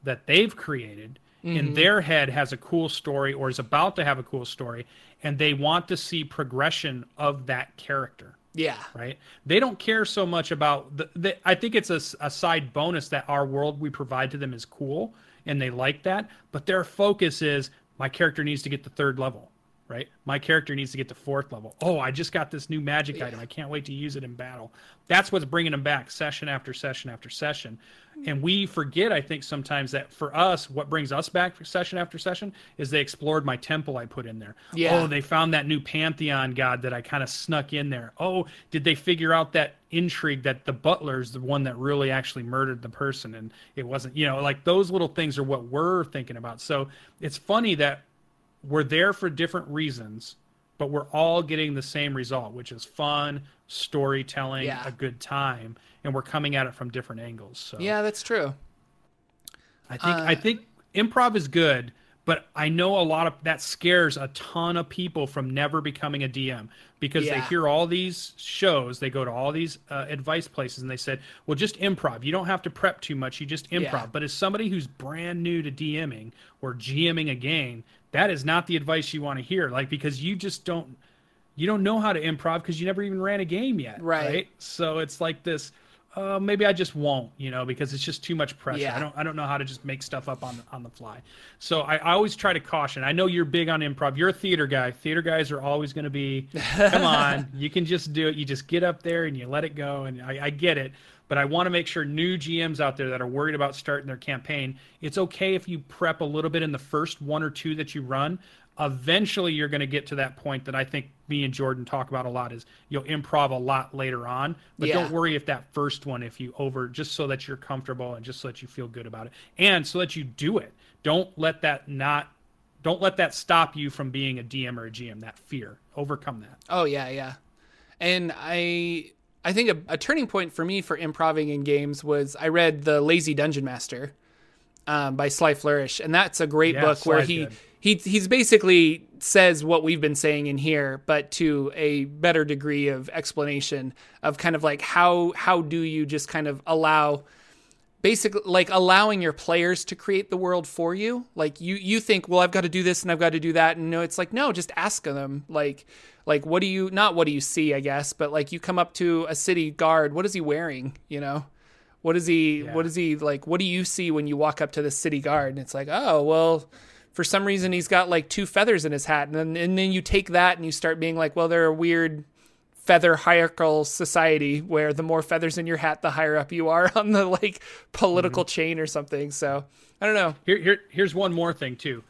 that they've created mm-hmm. in their head has a cool story or is about to have a cool story and they want to see progression of that character. Yeah. Right. They don't care so much about the, the I think it's a, a side bonus that our world we provide to them is cool and they like that, but their focus is my character needs to get to third level right? My character needs to get to fourth level. Oh, I just got this new magic yeah. item. I can't wait to use it in battle. That's what's bringing them back session after session after session. Hmm. And we forget, I think, sometimes that for us, what brings us back session after session is they explored my temple I put in there. Yeah. Oh, they found that new pantheon god that I kind of snuck in there. Oh, did they figure out that intrigue that the butler's the one that really actually murdered the person and it wasn't, you know, like those little things are what we're thinking about. So it's funny that we're there for different reasons, but we're all getting the same result, which is fun, storytelling, yeah. a good time, and we're coming at it from different angles. So Yeah, that's true. I think uh, I think improv is good, but I know a lot of that scares a ton of people from never becoming a DM because yeah. they hear all these shows, they go to all these uh, advice places, and they said, "Well, just improv. You don't have to prep too much. You just improv." Yeah. But as somebody who's brand new to DMing or GMing a game, that is not the advice you want to hear. Like because you just don't you don't know how to improv because you never even ran a game yet, right? right? So it's like this uh, maybe I just won't, you know, because it's just too much pressure. Yeah. I don't I don't know how to just make stuff up on the, on the fly. So I, I always try to caution. I know you're big on improv. You're a theater guy. Theater guys are always going to be, [LAUGHS] come on, you can just do it. You just get up there and you let it go. And I, I get it, but I want to make sure new GMs out there that are worried about starting their campaign, it's okay if you prep a little bit in the first one or two that you run, eventually you're going to get to that point that I think me and Jordan talk about a lot is you'll improv a lot later on, but yeah. don't worry if that first one if you over just so that you're comfortable and just so that you feel good about it and so that you do it. Don't let that not don't let that stop you from being a DM or a GM. That fear, overcome that. Oh yeah, yeah. And I I think a, a turning point for me for improving in games was I read the Lazy Dungeon Master um, by Sly Flourish, and that's a great yeah, book where he. Good he he's basically says what we've been saying in here, but to a better degree of explanation of kind of like how how do you just kind of allow basically like allowing your players to create the world for you like you you think well i've got to do this and i've got to do that and no it's like no just ask them like like what do you not what do you see i guess but like you come up to a city guard what is he wearing you know? What is he yeah. what is he like what do you see when you walk up to the city guard? And it's like oh well for some reason he's got like two feathers in his hat. And then, and then you take that and you start being like well they're a weird feather hierarchical society where the more feathers in your hat the higher up you are [LAUGHS] on the like political mm-hmm. chain or something. So i don't know. Here, here here's one more thing too.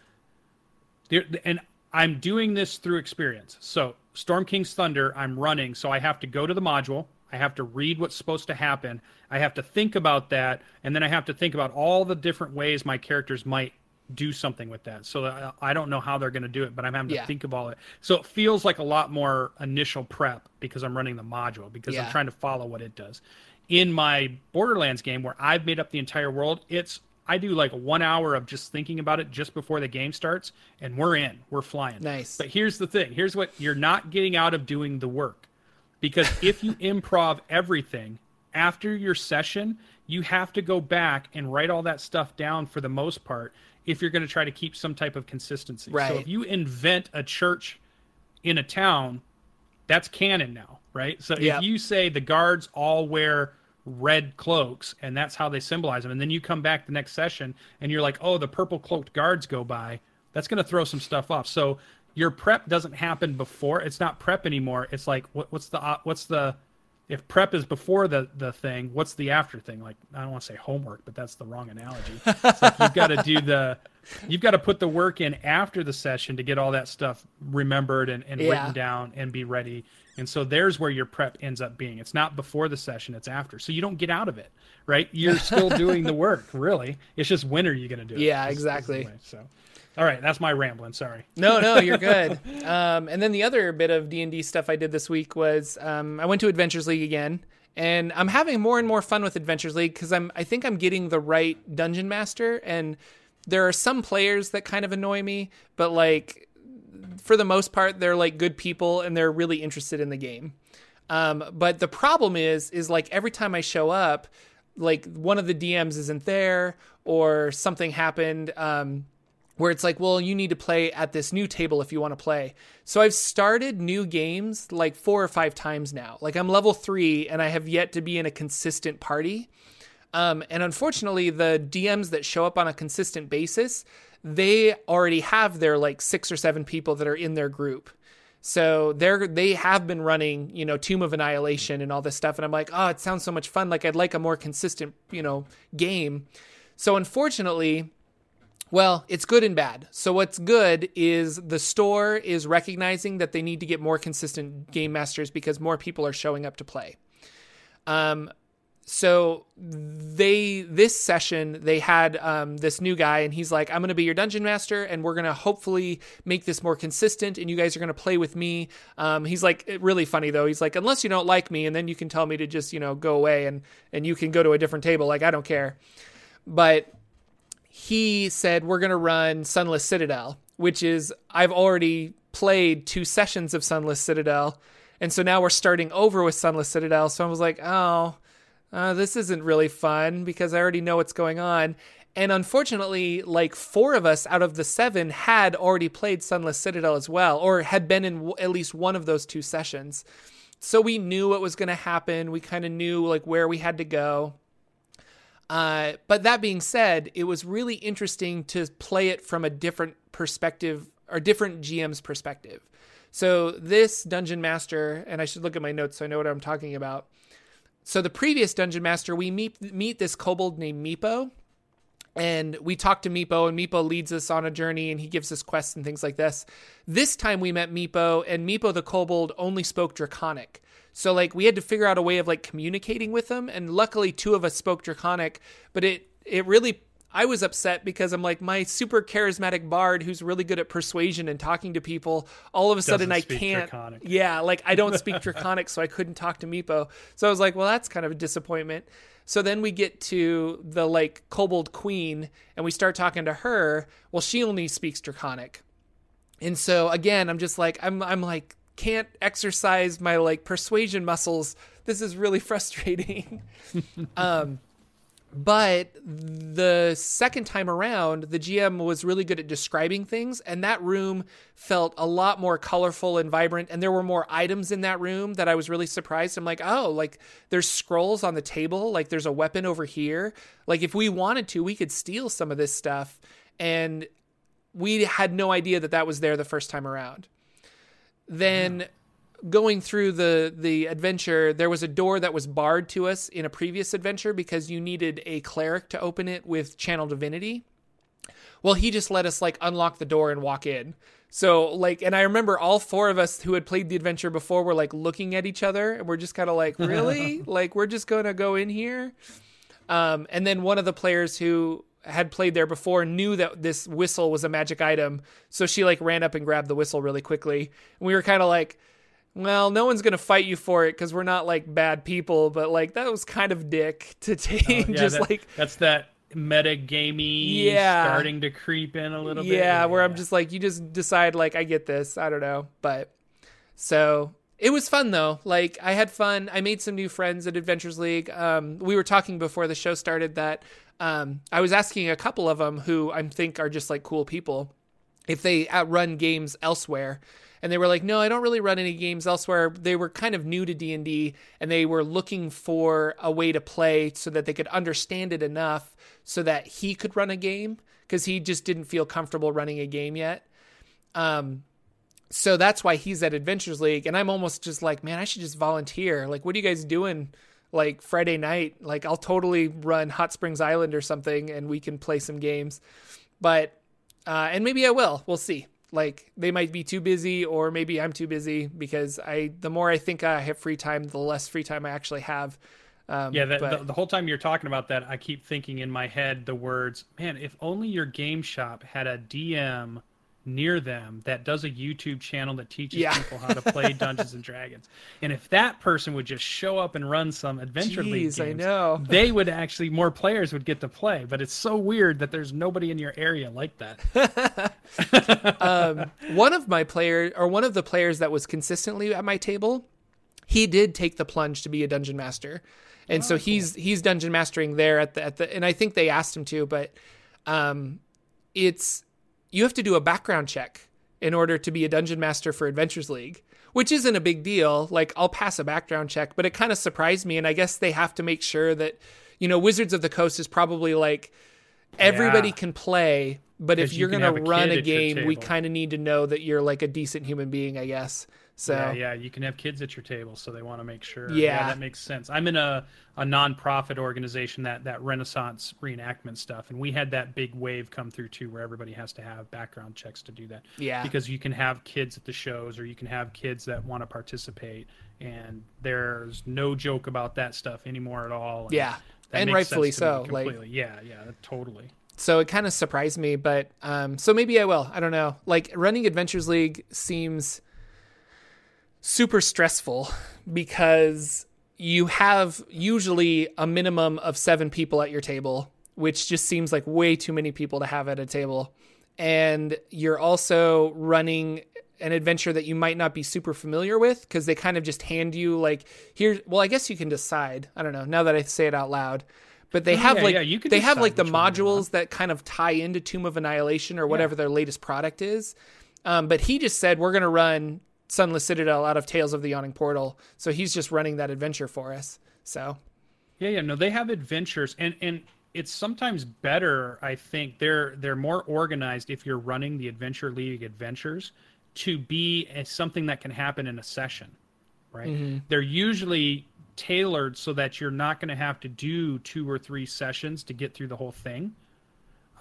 There, and i'm doing this through experience. So storm king's thunder i'm running so i have to go to the module I have to read what's supposed to happen. I have to think about that, and then I have to think about all the different ways my characters might do something with that. So I, I don't know how they're going to do it, but I'm having to Yeah. think of all it. So it feels like a lot more initial prep because I'm running the module because Yeah. I'm trying to follow what it does. In my Borderlands game where I've made up the entire world, it's I do like one hour of just thinking about it just before the game starts, and we're in, we're flying. Nice. But here's the thing: here's what you're not getting out of doing the work, because [LAUGHS] if you improv everything after your session, you have to go back and write all that stuff down for the most part if you're going to try to keep some type of consistency. Right. So if you invent a church in a town, that's canon now, right? So Yep. if you say the guards all wear red cloaks and that's how they symbolize them, and then you come back the next session and you're like, oh, the purple cloaked guards go by, that's going to throw some stuff off. So your prep doesn't happen before. It's not prep anymore. It's like what, what's the uh, what's the if prep is before the the thing, what's the after thing? Like I don't want to say homework, but that's the wrong analogy. It's like you've got to do the you've got to put the work in after the session to get all that stuff remembered and, and Yeah. written down and be ready. And so there's where your prep ends up being. It's not before the session, it's after. So you don't get out of it, right? You're still [LAUGHS] doing the work, really. It's just when are you going to do it? Yeah, is- is the exactly. way. So, all right, that's my rambling. Sorry. No, no, you're [LAUGHS] good. Um, and then the other bit of D and D stuff I did this week was um, I went to Adventures League again, and I'm having more and more fun with Adventures League because I'm I think I'm getting the right dungeon master, and there are some players that kind of annoy me, but like for the most part they're like good people and they're really interested in the game. Um, but the problem is, is like every time I show up, like one of the DMs isn't there or something happened. Um, where it's like, well, you need to play at this new table if you want to play. So I've started new games like four or five times now. Like I'm level three and I have yet to be in a consistent party. Um, and unfortunately, the DMs that show up on a consistent basis, they already have their like six or seven people that are in their group. So they're they have been running, you know, Tomb of Annihilation and all this stuff, and I'm like, oh, it sounds so much fun. Like I'd like a more consistent, you know, game. So unfortunately, well, it's good and bad. So what's good is the store is recognizing that they need to get more consistent game masters because more people are showing up to play. Um, so they this session they had um, this new guy and he's like i'm to be your dungeon master and we're to hopefully make this more consistent and you guys are to play with me. Um, he's like really funny though. He's like unless you don't like me and then you can tell me to just you know go away and and you can go to a different table. Like i don't care. But he said we're to run Sunless Citadel, which is I've already played two sessions of Sunless Citadel, and so now we're starting over with Sunless Citadel. So I was like, oh, uh, this isn't really fun because I already know what's going on. And unfortunately, like four of us out of the seven had already played Sunless Citadel as well, or had been in w- at least one of those two sessions. So we knew what was going to happen. We kind of knew like where we had to go. Uh, but that being said, it was really interesting to play it from a different perspective or different GM's perspective. So this dungeon master, and I should look at my notes so I know what I'm talking about. So the previous dungeon master, we meet meet this kobold named Meepo, and we talk to Meepo, and Meepo leads us on a journey, and he gives us quests and things like this. This time we met Meepo, and Meepo the kobold only spoke Draconic. So like we had to figure out a way of like communicating with him, and luckily two of us spoke Draconic, but it it really I was upset because I'm like my super charismatic bard who's really good at persuasion and talking to people. All of a sudden, I can't. Draconic. Yeah, like I don't speak [LAUGHS] Draconic, so I couldn't talk to Meepo. So I was like, well, that's kind of a disappointment. So then we get to the like kobold queen, and we start talking to her. Well, she only speaks Draconic, and so again, I'm just like, I'm I'm like can't exercise my like persuasion muscles. This is really [LAUGHS] frustrating. [LAUGHS] um, but the second time around, the GM was really good at describing things, and that room felt a lot more colorful and vibrant. And there were more items in that room that I was really surprised. I'm like, oh, like there's scrolls on the table, like there's a weapon over here. Like if we wanted to, we could steal some of this stuff. And we had no idea that that was there the first time around. Then going through the the adventure there was a door that was barred to us in a previous adventure because you needed a cleric to open it with channel divinity. Well he just let us like unlock the door and walk in. So like and i remember all four of us who had played the adventure before were like looking at each other and we're just kind of like [LAUGHS] really? Like we're just gonna go in here? Um, and then one of the players who had played there before knew that this whistle was a magic item, so she like ran up and grabbed the whistle really quickly. And we were kind of like, well, no one's gonna fight you for it because we're not like bad people, but like that was kind of dick to [LAUGHS] take. Oh, yeah, just that- like that's that meta gamey Yeah. starting to creep in a little bit. yeah, where I'm just like, you just decide like I get this. I don't know, but so it was fun though. Like I had fun. I made some new friends at Adventures League. Um, we were talking before the show started that um, I was asking a couple of them who I think are just like cool people if they outrun games elsewhere and they were like no i don't really run any games elsewhere. They were kind of new to d&d and they were looking for a way to play so that they could understand it enough so that he could run a game because he just didn't feel comfortable running a game yet. Um, so that's why he's at adventures league and i'm almost just like man i should just volunteer. Like what are you guys doing like friday night? Like i'll totally run hot springs island or something and we can play some games. But uh, and maybe I will. We'll see. Like they might be too busy, or maybe I'm too busy because I. The more I think I have free time, the less free time I actually have. Um, Yeah, that, but- the, the whole time you're talking about that, I keep thinking in my head the words, man, if only your game shop had a DM near them that does a YouTube channel that teaches Yeah. people how to play [LAUGHS] Dungeons and Dragons. And if that person would just show up and run some Adventure League Jeez, I know. [LAUGHS] they would actually more players would get to play. But it's so weird that there's nobody in your area like that. [LAUGHS] um, one of my player or one of the players that was consistently at my table, he did take the plunge to be a dungeon master, and so he's he's dungeon mastering there at the at the. And I think they asked him to, but um, it's you have to do a background check in order to be a dungeon master for Adventures League, which isn't a big deal. Like I'll pass a background check, but it kind of surprised me, and I guess they have to make sure that you know Wizards of the Coast is probably like everybody Yeah. can play, but if you're you have a run a game, we kind of need to know that you're like a decent human being, I guess. So Yeah, yeah, you can have kids at your table, so they want to make sure. Yeah. that makes sense. I'm in a a nonprofit organization that that Renaissance reenactment stuff, and we had that big wave come through too, where everybody has to have background checks to do that. Yeah. because you can have kids at the shows, or you can have kids that want to participate, and there's no joke about that stuff anymore at all. and Yeah. And rightfully so, like- yeah, yeah, totally. so it kind of surprised me, but um, so maybe I will. I don't know. Like running Adventures League seems super stressful because you have usually a minimum of seven people at your table, which just seems like way too many people to have at a table. And you're also running an adventure that you might not be super familiar with because they kind of just hand you like here well I guess you can decide. I don't know. Now that I say it out loud. But they Oh, have yeah, like yeah, they have like the which one you want. modules that kind of tie into Tomb of Annihilation or whatever their latest product is. Um, but he just said we're going to run Sunless Citadel out of Tales of the Yawning Portal, so he's just running that adventure for us. So Yeah, yeah, no, they have adventures, and and it's sometimes better. I think they're they're more organized if you're running the Adventure League adventures to be a, something that can happen in a session, right? They're usually tailored so that you're not going to have to do two or three sessions to get through the whole thing.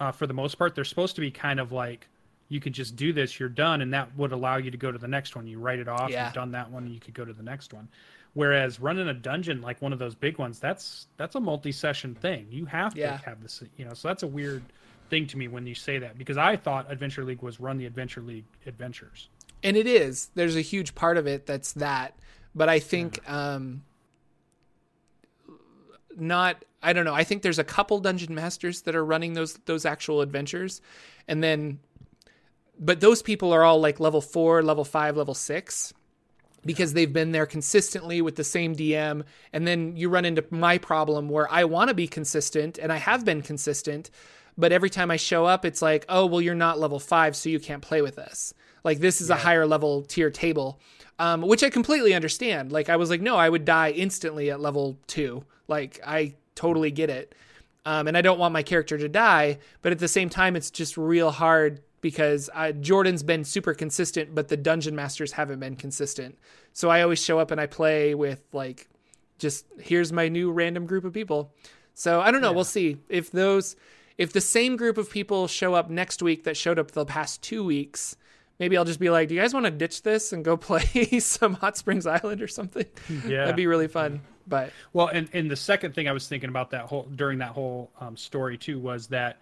Uh, for the most part, they're supposed to be kind of like you could just do this, you're done, and that would allow you to go to the next one. You write it off, Yeah. you've done that one, and you could go to the next one. Whereas running a dungeon like one of those big ones, that's that's a multi-session thing. You have to Yeah. have this, you know. So that's a weird thing to me when you say that because I thought Adventure League was run the Adventure League adventures. and it is there's a huge part of it that's that but i think um not i don't know i think there's a couple dungeon masters that are running those those actual adventures and then but those people are all like level 4 level 5 level 6 because they've been there consistently with the same DM. And then you run into my problem where I want to be consistent and I have been consistent, but every time I show up, it's like, oh, well, you're not level five, so you can't play with us. Like, this is a higher level tier table, um, which I completely understand. Like, I was like, no, I would die instantly at level two. Like, I totally get it. Um, and I don't want my character to die, but at the same time, it's just real hard because uh, Jordan's been super consistent, but the dungeon masters haven't been consistent. So I always show up and I play with like, just here's my new random group of people. So I don't know. We'll see if those, if the same group of people show up next week that showed up the past two weeks. Maybe I'll just be like, "Do you guys want to ditch this and go [LAUGHS] play some Hot Springs Island or something?" Yeah. That'd be really fun. But Well, and and the second thing I was thinking about that whole during that whole um, story too was that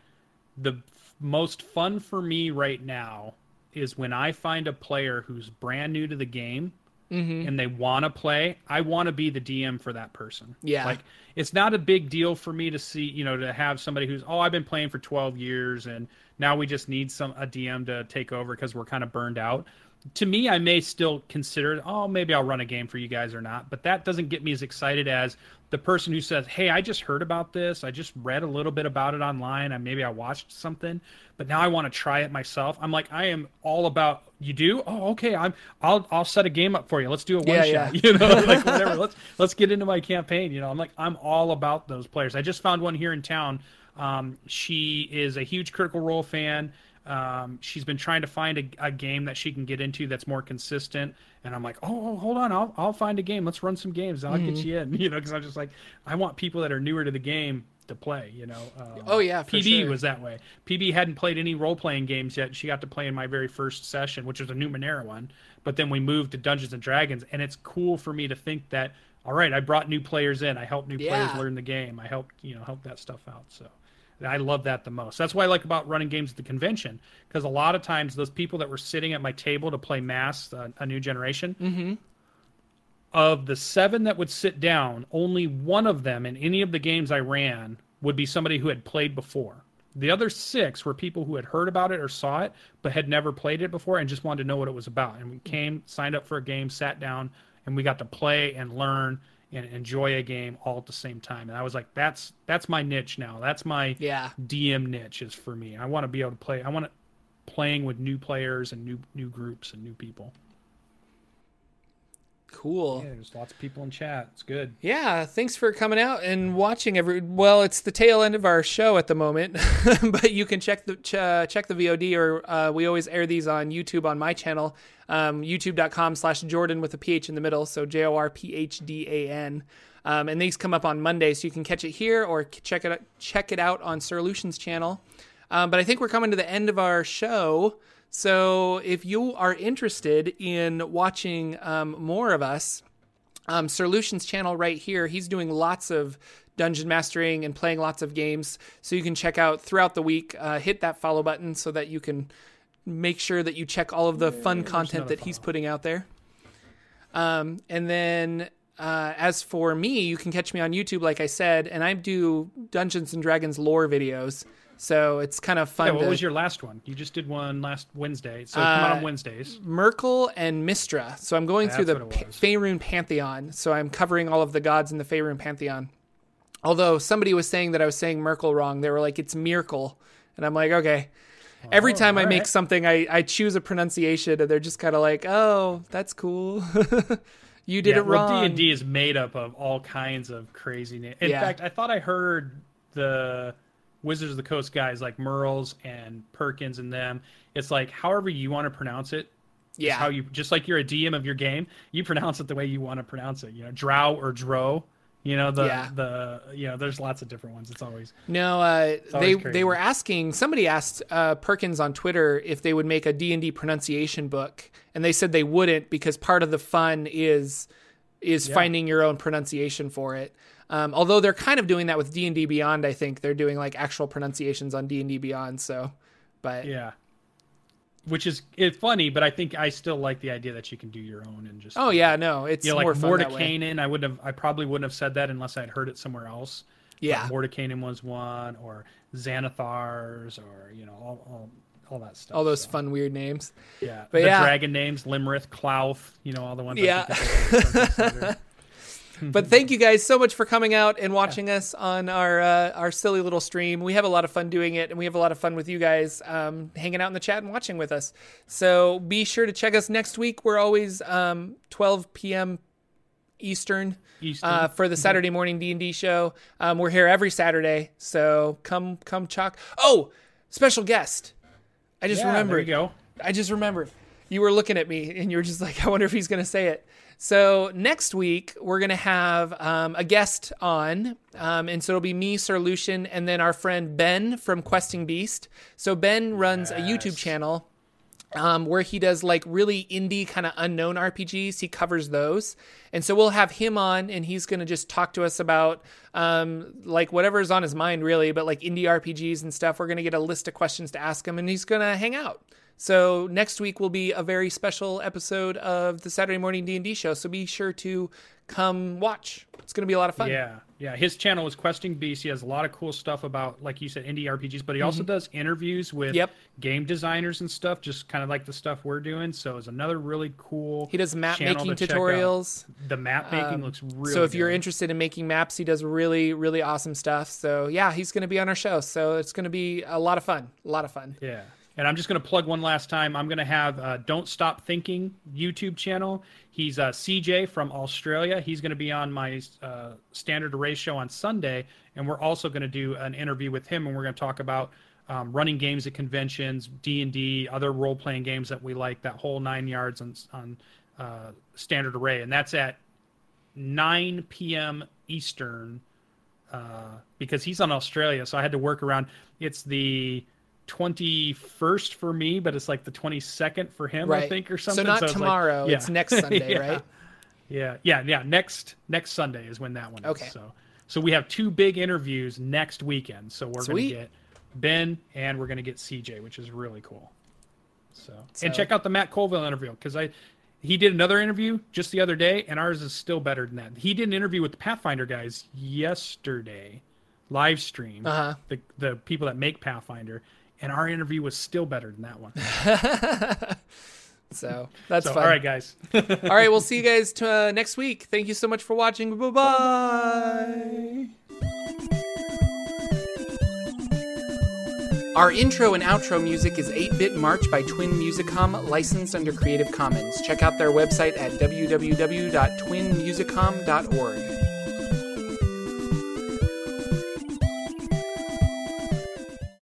the most fun for me right now is when I find a player who's brand new to the game Mm-hmm. and they want to play. I want to be the DM for that person. Yeah. Like it's not a big deal for me to see, you know, to have somebody who's, oh, I've been playing for 12 years and now we just need some a DM to take over because we're kind of burned out. To me, I may still consider, oh, maybe I'll run a game for you guys or not, but that doesn't get me as excited as the person who says, "Hey, I just heard about this. I just read a little bit about it online. and maybe I watched something, but now I want to try it myself." I'm like, I am all about. You do? Oh, okay. I'm. I'll. I'll set a game up for you. Let's do a one Yeah, shot. yeah. [LAUGHS] You know, like [LAUGHS] whatever. let's let's get into my campaign. You know, I'm like, I'm all about those players. I just found one here in town. Um, she is a huge Critical Role fan. Um, she's been trying to find a, a game that she can get into that's more consistent. And I'm like, oh, oh, hold on, I'll I'll find a game. Let's run some games. I'll get you in. [LAUGHS] You know, because I'm just like, I want people that are newer to the game to play. You know. Um, Oh, yeah, PB sure. was that way. PB hadn't played any role playing games yet. She got to play in my very first session, which was a Numenera one. But then we moved to Dungeons and Dragons, and it's cool for me to think that. All right, I brought new players in. I helped new players learn the game. I helped you know help that stuff out. So I love that the most. That's what I like about running games at the convention because a lot of times those people that were sitting at my table to play Mass, uh, a new generation, Mm-hmm. of the seven that would sit down, only one of them in any of the games I ran would be somebody who had played before. The other six were people who had heard about it or saw it, but had never played it before and just wanted to know what it was about. And we came, signed up for a game, sat down, and we got to play and learn and enjoy a game all at the same time. And I was like, that's that's my niche now. That's my Yeah. DM niche is for me. I want to be able to play. I want to playing with new players and new new groups and new people. Cool. Yeah, there's lots of people in chat. It's good. Yeah, thanks for coming out and watching every. Well, it's the tail end of our show at the moment, [LAUGHS] but you can check the ch- uh, check the VOD, or uh, we always air these on YouTube on my channel, um, YouTube.com/slash Jordan with a PH in the middle, so J O R P H D A N. Um, and these come up on Monday, so you can catch it here or check it check it out on Sir Lucien's channel. Um, but I think we're coming to the end of our show. So if you are interested in watching um, more of us, um, Sir Lucien's channel right here. He's doing lots of dungeon mastering and playing lots of games. So you can check out throughout the week. Uh, hit that follow button so that you can make sure that you check all of the fun content that he's putting out there. Um, and then uh, as for me, you can catch me on YouTube, like I said, and I do Dungeons and Dragons lore videos. So it's kind of fun. Yeah, what to- was your last one? You just did one last Wednesday. So come out Uh, on Wednesdays. Myrkul and Mystra. So I'm going through the pa- Faerun Pantheon. So I'm covering all of the gods in the Faerun Pantheon. Although somebody was saying that I was saying Myrkul wrong. They were like, it's Miracle. And I'm like, okay. Every Oh, time I make right. something, I, I choose a pronunciation, and they're just kind of like, oh, that's cool. [LAUGHS] you did yeah, it well, wrong. D and D is made up of all kinds of crazy names. In Yeah. fact, I thought I heard the Wizards of the Coast guys like Mearls and Perkins and them. It's like however you want to pronounce it. Yeah. how you just like you're a DM of your game, you pronounce it the way you want to pronounce it. You know, Drow or Dro. You know the Yeah. the you know there's lots of different ones. It's always No, uh, they always they crazy. were asking. Somebody asked uh, Perkins on Twitter if they would make a D and D pronunciation book, and they said they wouldn't because part of the fun is is finding your own pronunciation for it. Um, although they're kind of doing that with D and D Beyond, I think they're doing like actual pronunciations on D and D Beyond. So, but yeah. Which is it's funny, but I think I still like the idea that you can do your own and just oh yeah, no, it's you know, more like fun that way. Mordenkainen, I wouldn't have, I probably wouldn't have said that unless I'd heard it somewhere else. Yeah, But Mordenkainen was one, or Xanathars, or you know, all, all, all that stuff. all those so, fun weird names. yeah. but the yeah. dragon names, Iymrith, Klauth, you know, all the ones. Yeah. [LAUGHS] think that are considered. But thank you guys so much for coming out and watching us on our uh, our silly little stream. We have a lot of fun doing it, and we have a lot of fun with you guys um, hanging out in the chat and watching with us. So be sure to check us next week. We're always um, 12 p.m. Eastern Eastern. uh, for the Saturday morning D and D show. Um, we're here every Saturday, so come come chalk. Oh, special guest! I just yeah, there you go. I just remembered. You were looking at me and you were just like, [LAUGHS] I wonder if he's going to say it. So next week we're going to have um, a guest on, um, and so it'll be me, Sir Lucien, and then our friend Ben from Questing Beast. So Ben runs a YouTube channel um, where he does like really indie kind of unknown RPGs. He covers those, and so we'll have him on, and he's going to just talk to us about um, like is on his mind, really. But like indie RPGs and stuff, we're going to get a list of questions to ask him, and he's going to hang out. So next week will be a very special episode of the Saturday Morning D and D show. So be sure to come watch. It's going to be a lot of fun. Yeah, yeah. His channel is Questing Beast. He has a lot of cool stuff about, like you said, indie RPGs. But he also does interviews with Mm-hmm. Yep. game designers and stuff, just kind of like the stuff we're doing. So it's another really cool. He does map making to tutorials. The map making Um, looks really. so if you're interested in making maps, he does really, really awesome stuff. So yeah, he's going to be on our show. So it's going to be a lot of fun. A lot of fun. Yeah. And I'm just going to plug one last time. I'm going to have uh, Don't Stop Thinking YouTube channel. He's uh, CJ from Australia. He's going to be on my uh, Standard Array show on Sunday. And we're also going to do an interview with him, and we're going to talk about um, running games at conventions, D&D, other role-playing games that we like, that whole nine yards on, on uh, Standard Array. And that's at 9 p.m. Eastern uh, because he's on Australia, so I had to work around. It's the 21st for me, but it's like the 22nd for him, I think, or something. So not like- tomorrow. yeah. It's next [LAUGHS] Sunday, Yeah. right? Yeah, yeah, yeah. Next next Sunday is when that one is. Okay. So so we have two big interviews next weekend. So we're Sweet. gonna get Ben and we're gonna get CJ, which is really cool. So, So- and check out the Matt Colville interview because I he did another interview just the other day, and ours is still better than that. He did an interview with the Pathfinder guys yesterday, live stream. Uh-huh. The the people that make Pathfinder, and our interview was still better than that one. [LAUGHS] So that's So fun. all right, guys. All right, we'll see you guys t- uh, next week. Thank you so much for watching. Bye bye. Our intro and outro music is 8 Bit March by Twin Musicom, licensed under Creative Commons. Check out their website at www.twinmusicom.org.